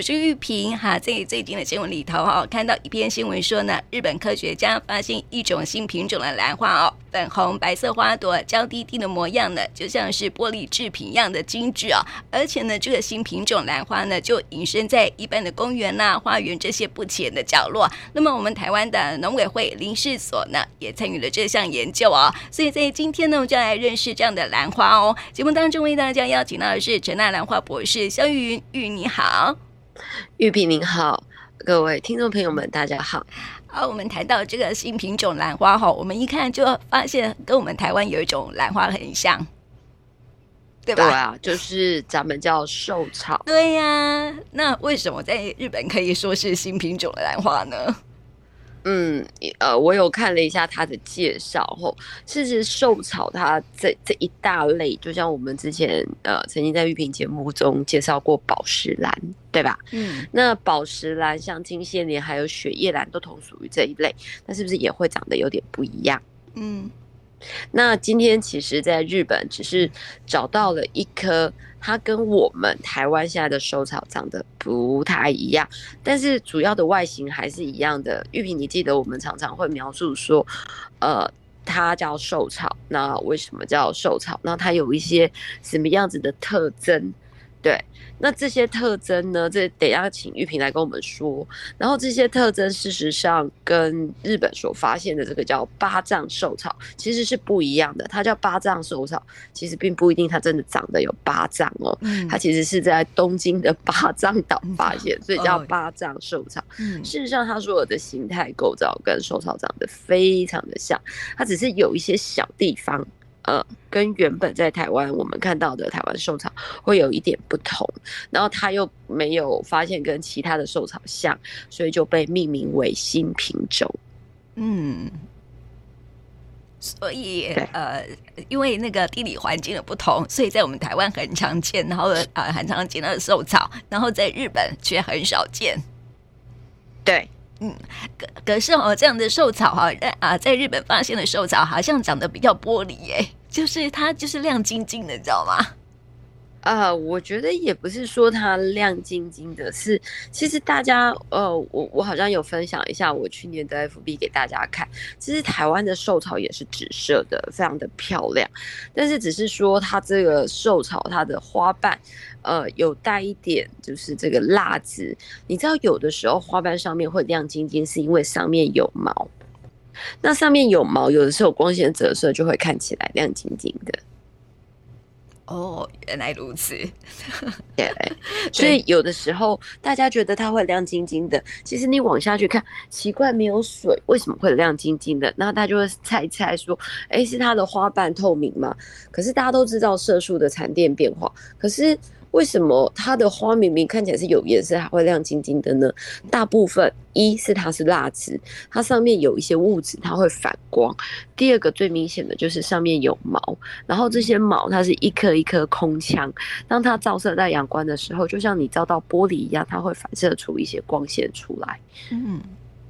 我是玉萍哈，在最近的新闻里头哈，看到一篇新闻说呢，日本科学家发现一种新品种的兰花哦，粉红白色花朵，娇滴滴的模样呢，就像是玻璃制品一样的精致、哦。而且呢，这个新品种兰花呢，就隐身在一般的公园呐、花园这些不起眼的角落。那么，我们台湾的农委会林试所呢，也参与了这项研究、哦。所以在今天呢，我们就来认识这样的兰花哦。节目当中为大家邀请到的是陈大兰花博士萧玉云，玉你好。玉碧您好，各位听众朋友们，大家好。啊，我们谈到这个新品种兰花哈，我们一看就发现跟我们台湾有一种兰花很像，对吧？对啊，就是咱们叫寿草。对呀、啊，那为什么在日本可以说是新品种的兰花呢？嗯，呃，我有看了一下它的介绍后，其实寿草它这这一大类，就像我们之前呃曾经在玉屏节目中介绍过宝石兰，对吧？嗯，那宝石兰像金线莲还有雪叶兰都同属于这一类，那是不是也会长得有点不一样？嗯，那今天其实在日本只是找到了一颗。它跟我们台湾现在的寿草长得不太一样，但是主要的外形还是一样的。玉萍，你记得我们常常会描述说，呃，它叫寿草，那为什么叫寿草？那它有一些什么样子的特征？对。那这些特征呢？这得要请玉萍来跟我们说。然后这些特征事实上跟日本所发现的这个叫八丈寿草其实是不一样的。它叫八丈寿草，其实并不一定它真的长得有八丈哦。它其实是在东京的八丈岛发现，所以叫八丈寿草。事实上，它所有的形态构造跟寿草长得非常的像，它只是有一些小地方。呃，跟原本在台湾我们看到的台湾寿草会有一点不同，然后他又没有发现跟其他的寿草像，所以就被命名为新品种。嗯，所以呃，因为那个地理环境的不同，所以在我们台湾很常见，然后呃很常见的寿草，然后在日本却很少见。对，嗯，可可是哦，这样的寿草哈，啊，在日本发现的寿草好像长得比较玻璃耶。就是它，就是亮晶晶的，你知道吗？啊、呃，我觉得也不是说它亮晶晶的，是其实大家，呃，我我好像有分享一下我去年的 FB 给大家看，其实台湾的寿草也是紫色的，非常的漂亮，但是只是说它这个寿草它的花瓣，呃，有带一点就是这个蜡质，你知道有的时候花瓣上面会亮晶晶，是因为上面有毛。那上面有毛，有的时候光线折射就会看起来亮晶晶的。哦，原来如此。对，所以有的时候大家觉得它会亮晶晶的，其实你往下去看，奇怪，没有水，为什么会亮晶晶的？那大家就会猜一猜说，哎，是它的花瓣透明吗？可是大家都知道色素的沉淀变化，可是。为什么它的花明明看起来是有颜色，还会亮晶晶的呢？大部分一是它是蜡质，它上面有一些物质，它会反光。第二个最明显的就是上面有毛，然后这些毛它是一颗一颗空腔，当它照射在阳光的时候，就像你照到玻璃一样，它会反射出一些光线出来。嗯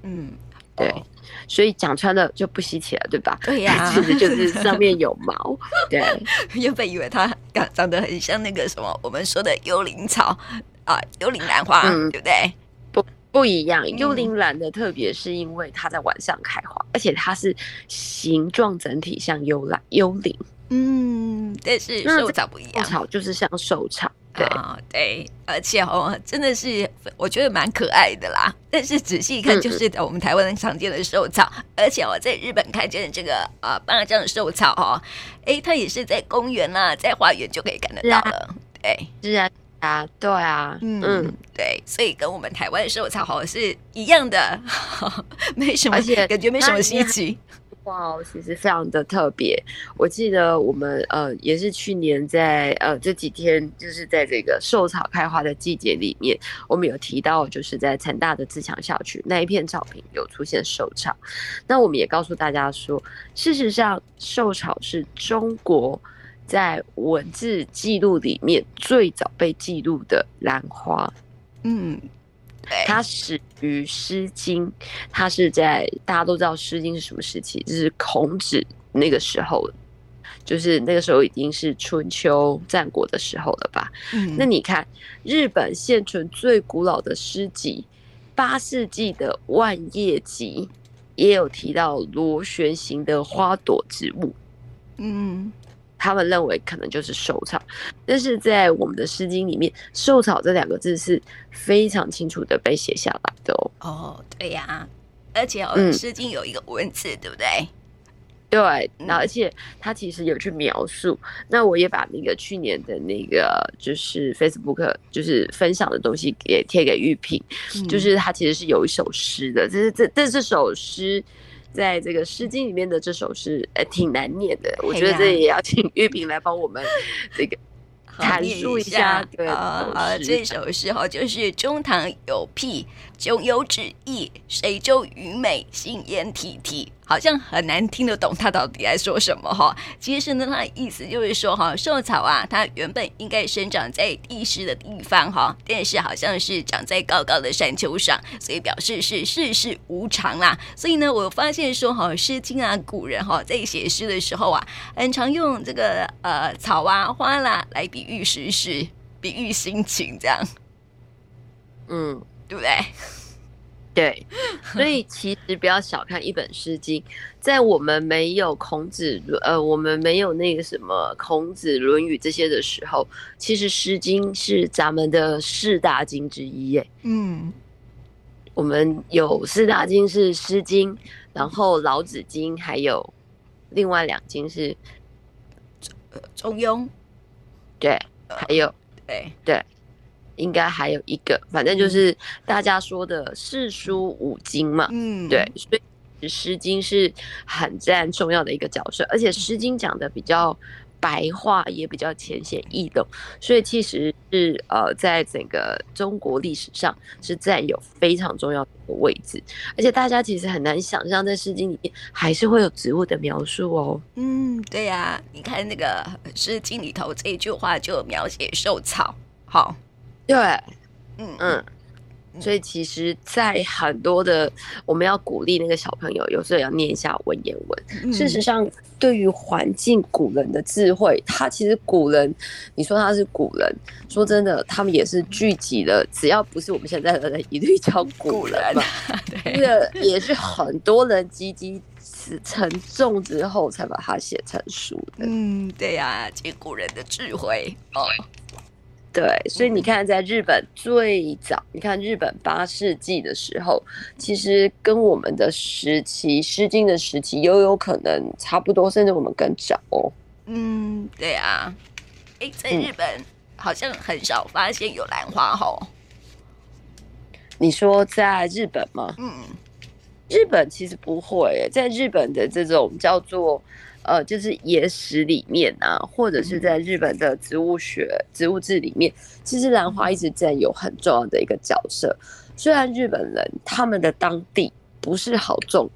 嗯。对，所以讲穿了就不稀奇了，对吧？对呀、啊，其实就是上面有毛。对，原本以为它长长得很像那个什么我们说的幽灵草啊，幽灵兰花，嗯、对不对？不不一样，幽灵兰的特别是因为它在晚上开花，而且它是形状整体像幽兰幽灵。嗯，但是寿草不一样，草就是像寿草。对啊，对，而且哦，真的是我觉得蛮可爱的啦。但是仔细一看，就是我们台湾常见的寿草，嗯、而且我在日本看见的这个啊，八丈寿草哦，哎，它也是在公园啊，在花园就可以看得到了。对，是啊，啊，对啊，嗯，嗯对，所以跟我们台湾的寿草好像是一样的，没什么，而且感觉没什么稀奇。哇，其实非常的特别。我记得我们呃也是去年在呃这几天，就是在这个寿草开花的季节里面，我们有提到，就是在成大的自强校区那一片草坪有出现寿草。那我们也告诉大家说，事实上寿草是中国在文字记录里面最早被记录的兰花。嗯。它始于《诗经》，它是在大家都知道《诗经》是什么时期，就是孔子那个时候，就是那个时候已经是春秋战国的时候了吧？嗯，那你看日本现存最古老的诗集，八世纪的《万叶集》也有提到螺旋形的花朵植物。嗯，他们认为可能就是寿草，但是在我们的《诗经》里面，“受草”这两个字是非常清楚的被写下来的哦。哦，对呀、啊，而且哦，《诗经》有一个文字，嗯、对不对？对，那而且他其实有去描述。那我也把那个去年的那个就是 Facebook 就是分享的东西给贴给玉萍，嗯、就是他其实是有一首诗的，这是这这这首诗。在这个《诗经》里面的这首诗，呃，挺难念的。我觉得这也要请玉萍来帮我们 这个阐述一下。对啊，呃，这首诗哈，就是中堂有辟，迥有旨意，水周鱼美，性焉体体。好像很难听得懂他到底在说什么哈。其实呢，他的意思就是说哈，寿草啊，它原本应该生长在地势的地方哈，但是好像是长在高高的山丘上，所以表示是世事无常啦。所以呢，我发现说哈，《诗经》啊，古人哈在写诗的时候啊，很常用这个呃草啊花啦来比喻时事，比喻心情这样。嗯，对不对？对，所以其实不要小看一本《诗经》，在我们没有孔子，呃，我们没有那个什么孔子、《论语》这些的时候，其实《诗经》是咱们的四大经之一耶。嗯，我们有四大经是《诗经》，然后《老子经》，还有另外两经是《中庸》。对，还有对对。应该还有一个，反正就是大家说的四书五经嘛。嗯，对，所以《诗经》是很占重要的一个角色，而且《诗经》讲的比较白话，也比较浅显易懂，所以其实是呃，在整个中国历史上是占有非常重要的位置。而且大家其实很难想象，在《诗经》里面还是会有植物的描述哦。嗯，对呀、啊，你看那个《诗经》里头这一句话就描写寿草，好。对，嗯嗯，所以其实，在很多的我们要鼓励那个小朋友，有时候要念一下文言文。嗯、事实上，对于环境，古人的智慧，他其实古人，你说他是古人，说真的，他们也是聚集了，只要不是我们现在的人，一律叫古人嘛。这个也是很多人积积成重之后，才把它写成书的。嗯，对呀、啊，这古人的智慧哦。对，所以你看，在日本最早，你看日本八世纪的时候，其实跟我们的时期《诗经》的时期也有可能差不多，甚至我们更早哦。嗯，对啊。哎，在日本好像很少发现有兰花哦。你说在日本吗？嗯，日本其实不会，在日本的这种叫做。呃，就是野史里面啊，或者是在日本的植物学、植物志里面，其实兰花一直占有很重要的一个角色。虽然日本人他们的当地不是好种。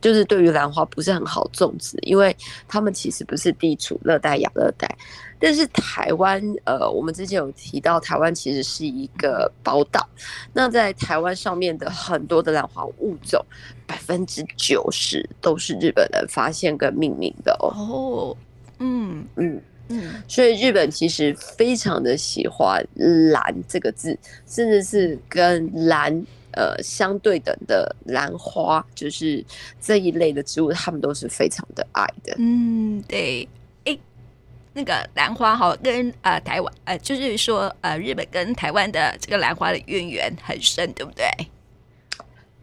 就是对于兰花不是很好种植，因为他们其实不是地处热带亚热带。但是台湾，呃，我们之前有提到，台湾其实是一个宝岛。那在台湾上面的很多的兰花物种，百分之九十都是日本人发现跟命名的哦。哦，嗯嗯嗯，所以日本其实非常的喜欢“兰”这个字，甚至是跟兰。呃，相对等的兰花，就是这一类的植物，他们都是非常的爱的。嗯，对。那个兰花哈，跟呃台湾呃，就是说呃，日本跟台湾的这个兰花的渊源很深，对不对？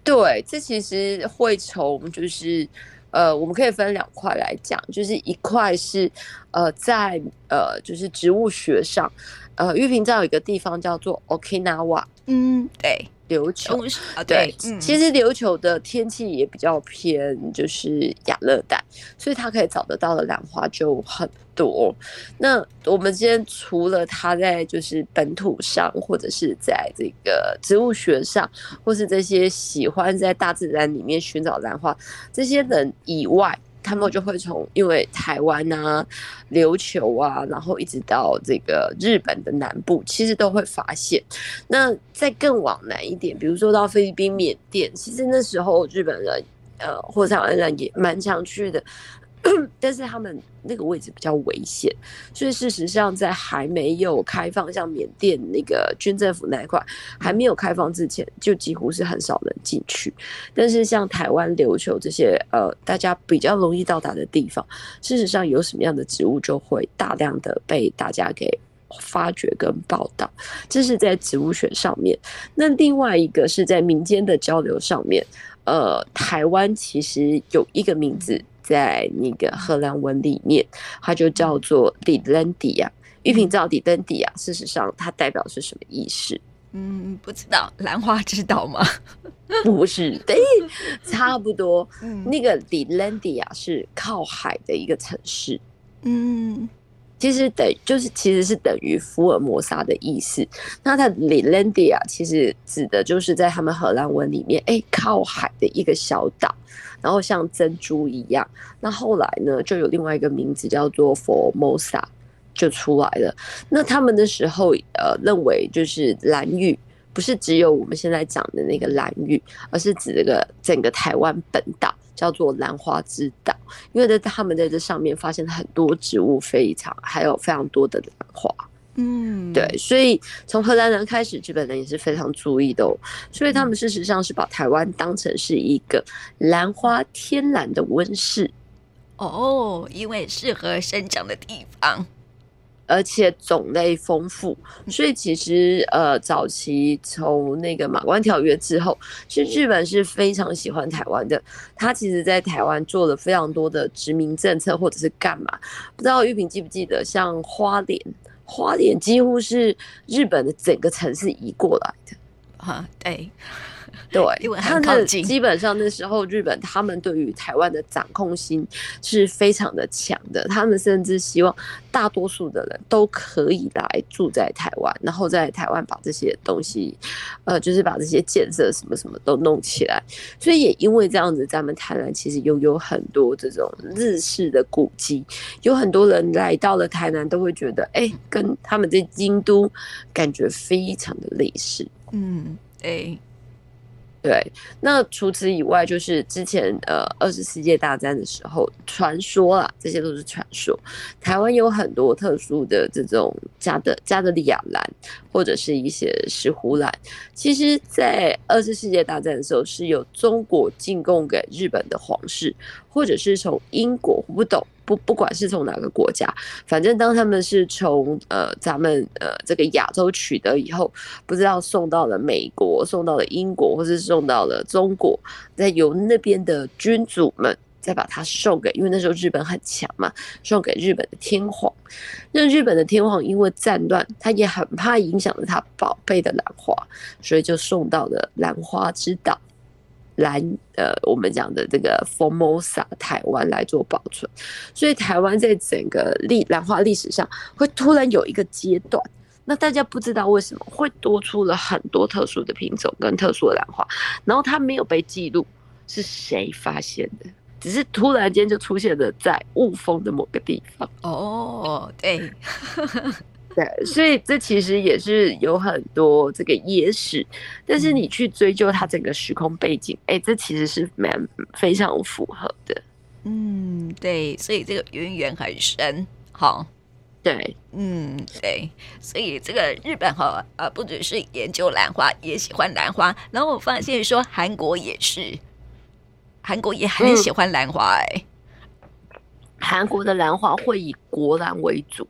对，这其实会从就是呃，我们可以分两块来讲，就是一块是呃，在呃，就是植物学上，呃，玉屏这有一个地方叫做 Okinawa。嗯，对。琉球啊，对，嗯、其实琉球的天气也比较偏，就是亚热带，所以它可以找得到的兰花就很多。那我们今天除了它在就是本土上，或者是在这个植物学上，或是这些喜欢在大自然里面寻找兰花这些人以外。他们就会从因为台湾啊、琉球啊，然后一直到这个日本的南部，其实都会发现。那再更往南一点，比如说到菲律宾、缅甸，其实那时候日本人呃或者台湾人也蛮常去的。但是他们那个位置比较危险，所以事实上在还没有开放，像缅甸那个军政府那一块还没有开放之前，就几乎是很少人进去。但是像台湾、琉球这些呃大家比较容易到达的地方，事实上有什么样的植物就会大量的被大家给发掘跟报道。这是在植物学上面。那另外一个是在民间的交流上面，呃，台湾其实有一个名字。在那个荷兰文里面，它就叫做 d i l e n d i a。玉萍知道里兰迪亚，事实上它代表是什么意思？嗯，不知道。兰花知道吗？不是，对，差不多。那个 d i l e n d i a 是靠海的一个城市。嗯，其实等就是其实是等于福尔摩沙的意思。那它里兰迪亚其实指的就是在他们荷兰文里面，哎，靠海的一个小岛。然后像珍珠一样，那后来呢，就有另外一个名字叫做 Formosa 就出来了。那他们的时候，呃，认为就是兰屿不是只有我们现在讲的那个兰屿，而是指这个整个台湾本岛叫做兰花之岛，因为在他们在这上面发现了很多植物，非常还有非常多的兰花。嗯，对，所以从荷兰人开始，日本人也是非常注意的哦。所以他们事实上是把台湾当成是一个兰花天然的温室哦，因为适合生长的地方，而且种类丰富。所以其实呃，早期从那个马关条约之后，其实日本是非常喜欢台湾的。他其实在台湾做了非常多的殖民政策，或者是干嘛？不知道玉萍记不记得，像花莲。花莲几乎是日本的整个城市移过来的，啊，对。对，因为他的基本上那时候日本他们对于台湾的掌控心是非常的强的，他们甚至希望大多数的人都可以来住在台湾，然后在台湾把这些东西，呃，就是把这些建设什么什么都弄起来。所以也因为这样子，咱们台南其实拥有很多这种日式的古迹，有很多人来到了台南都会觉得，哎、欸，跟他们在京都感觉非常的类似。嗯，哎。对，那除此以外，就是之前呃二次世界大战的时候，传说啦，这些都是传说。台湾有很多特殊的这种加德加德利亚兰，或者是一些石斛兰。其实，在二次世界大战的时候，是由中国进贡给日本的皇室，或者是从英国，我不懂。不，不管是从哪个国家，反正当他们是从呃咱们呃这个亚洲取得以后，不知道送到了美国，送到了英国，或是送到了中国，再由那边的君主们再把它送给，因为那时候日本很强嘛，送给日本的天皇。那日本的天皇因为战乱，他也很怕影响了他宝贝的兰花，所以就送到了兰花之岛。兰呃，我们讲的这个 Formosa 台湾来做保存，所以台湾在整个历兰花历史上会突然有一个阶段，那大家不知道为什么会多出了很多特殊的品种跟特殊的兰花，然后它没有被记录，是谁发现的？只是突然间就出现了在雾峰的某个地方。哦，对。对，所以这其实也是有很多这个野史，但是你去追究它整个时空背景，哎、欸，这其实是蛮非常符合的。嗯，对，所以这个渊源很深。好，对，嗯，对，所以这个日本哈啊，不只是研究兰花，也喜欢兰花。然后我发现说韩国也是，韩国也很喜欢兰花、欸。哎、嗯，韩国的兰花会以国兰为主。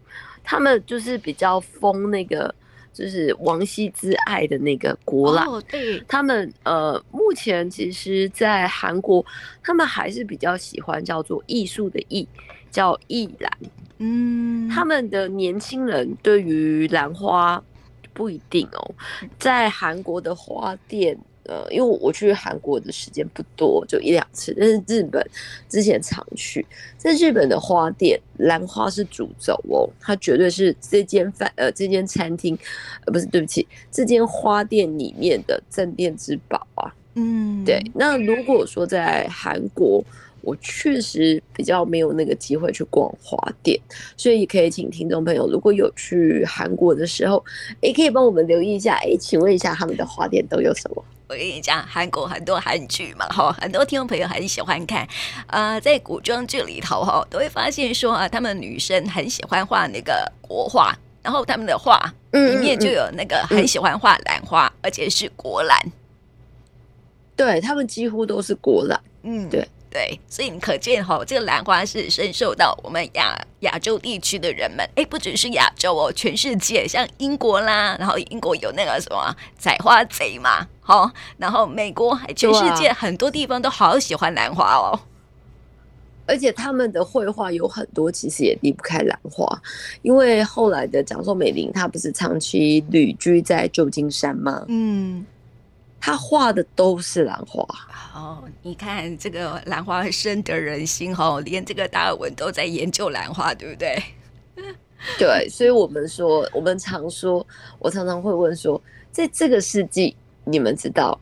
他们就是比较封那个，就是王羲之爱的那个国兰。对，他们呃，目前其实，在韩国，他们还是比较喜欢叫做艺术的艺，叫艺兰。嗯，他们的年轻人对于兰花不一定哦，在韩国的花店。呃，因为我去韩国的时间不多，就一两次。但是日本之前常去，在日本的花店，兰花是主轴哦，它绝对是这间饭呃这间餐厅，呃不是对不起，这间花店里面的镇店之宝啊。嗯，对。那如果说在韩国我确实比较没有那个机会去逛花店，所以可以请听众朋友，如果有去韩国的时候，也可以帮我们留意一下。哎，请问一下他们的花店都有什么？我跟你讲，韩国很多韩剧嘛，哈，很多听众朋友很喜欢看。呃，在古装剧里头，哈，都会发现说啊，他们女生很喜欢画那个国画，然后他们的画里面就有那个很喜欢画兰花，嗯嗯嗯，而且是国兰。对，他们几乎都是国兰。嗯，对。对，所以你可见哈，这个兰花是深受到我们亚亚洲地区的人们，哎，不只是亚洲哦，全世界，像英国啦，然后英国有那个什么采花贼嘛，好，然后美国还全世界很多地方都好喜欢兰花哦，而且他们的绘画有很多其实也离不开兰花，因为后来的蒋宋美龄她不是长期旅居在旧金山吗？嗯。他画的都是兰花哦，你看这个兰花深得人心哦，连这个达尔文都在研究兰花，对不对？对，所以我们说，我们常说，我常常会问说，在这个世纪，你们知道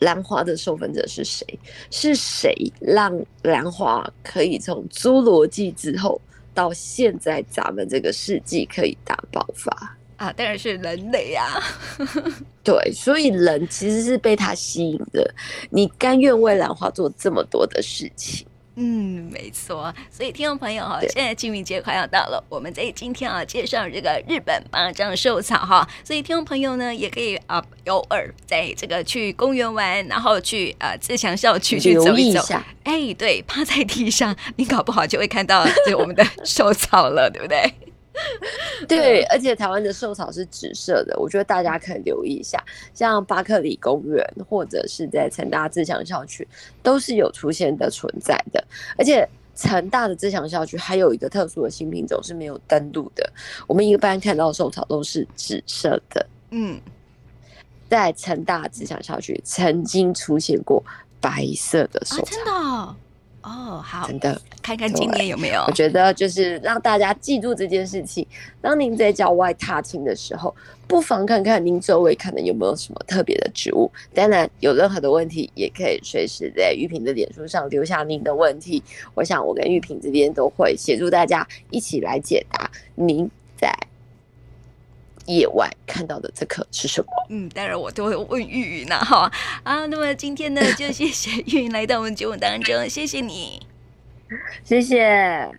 兰花的授粉者是谁？是谁让兰花可以从侏罗纪之后到现在咱们这个世纪可以大爆发？啊，当然是人类呀、啊！对，所以人其实是被他吸引的。你甘愿为兰花做这么多的事情？嗯，没错。所以听众朋友哈，现在清明节快要到了，我们在今天啊介绍这个日本八丈寿草哈。所以听众朋友呢，也可以啊偶尔在这个去公园玩，然后去呃自强校区去走一走。哎，对，趴在地上，你搞不好就会看到这我们的 寿草了，对不对？对，而且台湾的寿草是紫色的，我觉得大家可以留意一下，像巴克里公园或者是在成大自强校区，都是有出现的存在的。而且成大的自强校区还有一个特殊的新品种是没有登录的，我们一般看到寿草都是紫色的。嗯，在成大自强校区曾经出现过白色的寿草，啊，真的哦。哦，好，真的，看看今年有没有？我觉得就是让大家记住这件事情。当您在郊外踏青的时候，不妨看看您周围可能有没有什么特别的植物。当然，有任何的问题，也可以随时在玉萍的脸书上留下您的问题。我想，我跟玉萍这边都会协助大家一起来解答您在野外看到的这棵是什么？嗯，当然我都会问玉云呢，哈啊。那么今天呢，就谢谢玉云来到我们节目当中，谢谢你，谢谢。